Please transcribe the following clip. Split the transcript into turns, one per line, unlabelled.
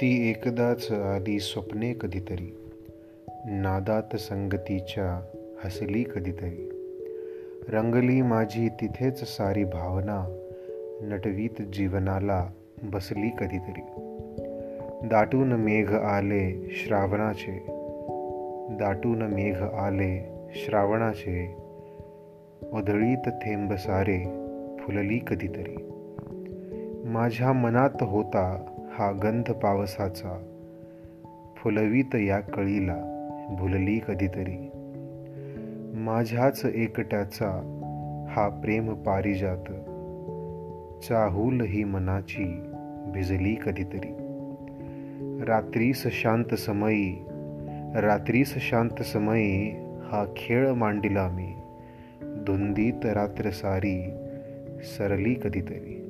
ती एकदाच आली स्वप्ने कधीतरी. नादात संगतीच्या हसली कधीतरी. रंगली माझी तिथेच सारी भावना नटवीत जीवनाला बसली कधीतरी. दाटून मेघ आले श्रावणाचे. दाटून मेघ आले श्रावणाचे. उधळीत थेंब सारे फुलली कधीतरी. माझ्या मनात होता हा गंध पावसाचा फुलवीत या कळीला भुलली कधीतरी. माझ्याच एकट्याचा हा प्रेम पारिजात चाहूल ही मनाची भिजली कधीतरी. रात्रीस शांत समयी रात्रीस शांत समयी हा खेळ मांडिला मी धुंदीत रात्र सारी सरली कधीतरी.